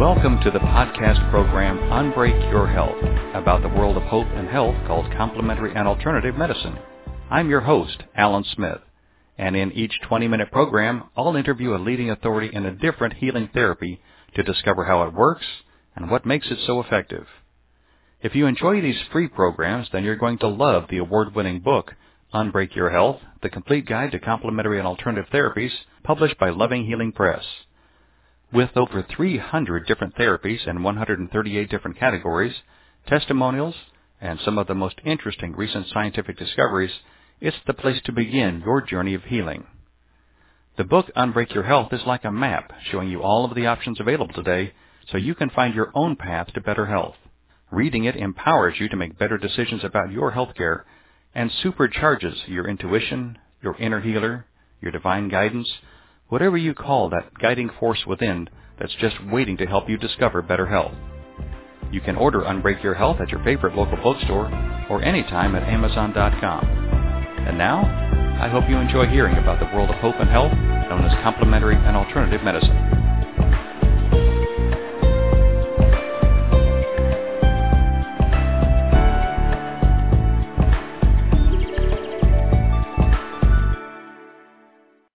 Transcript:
Welcome to the podcast program Unbreak Your Health about the world of hope and health called complementary and alternative medicine. I'm your host, Alan Smith, and in each 20-minute program, I'll interview a leading authority in a different healing therapy to discover how it works and what makes it so effective. If you enjoy these free programs, then you're going to love the award-winning book, Unbreak Your Health, the complete guide to complementary and alternative therapies, published by Loving Healing Press. With over 300 different therapies and 138 different categories, testimonials, and some of the most interesting recent scientific discoveries, it's the place to begin your journey of healing. The book Unbreak Your Health is like a map showing you all of the options available today so you can find your own path to better health. Reading it empowers you to make better decisions about your health care and supercharges your intuition, your inner healer, your divine guidance, whatever you call that guiding force within that's just waiting to help you discover better health. You can order Unbreak Your Health at your favorite local bookstore or anytime at Amazon.com. And now, I hope you enjoy hearing about the world of hope and health known as complementary and alternative medicine.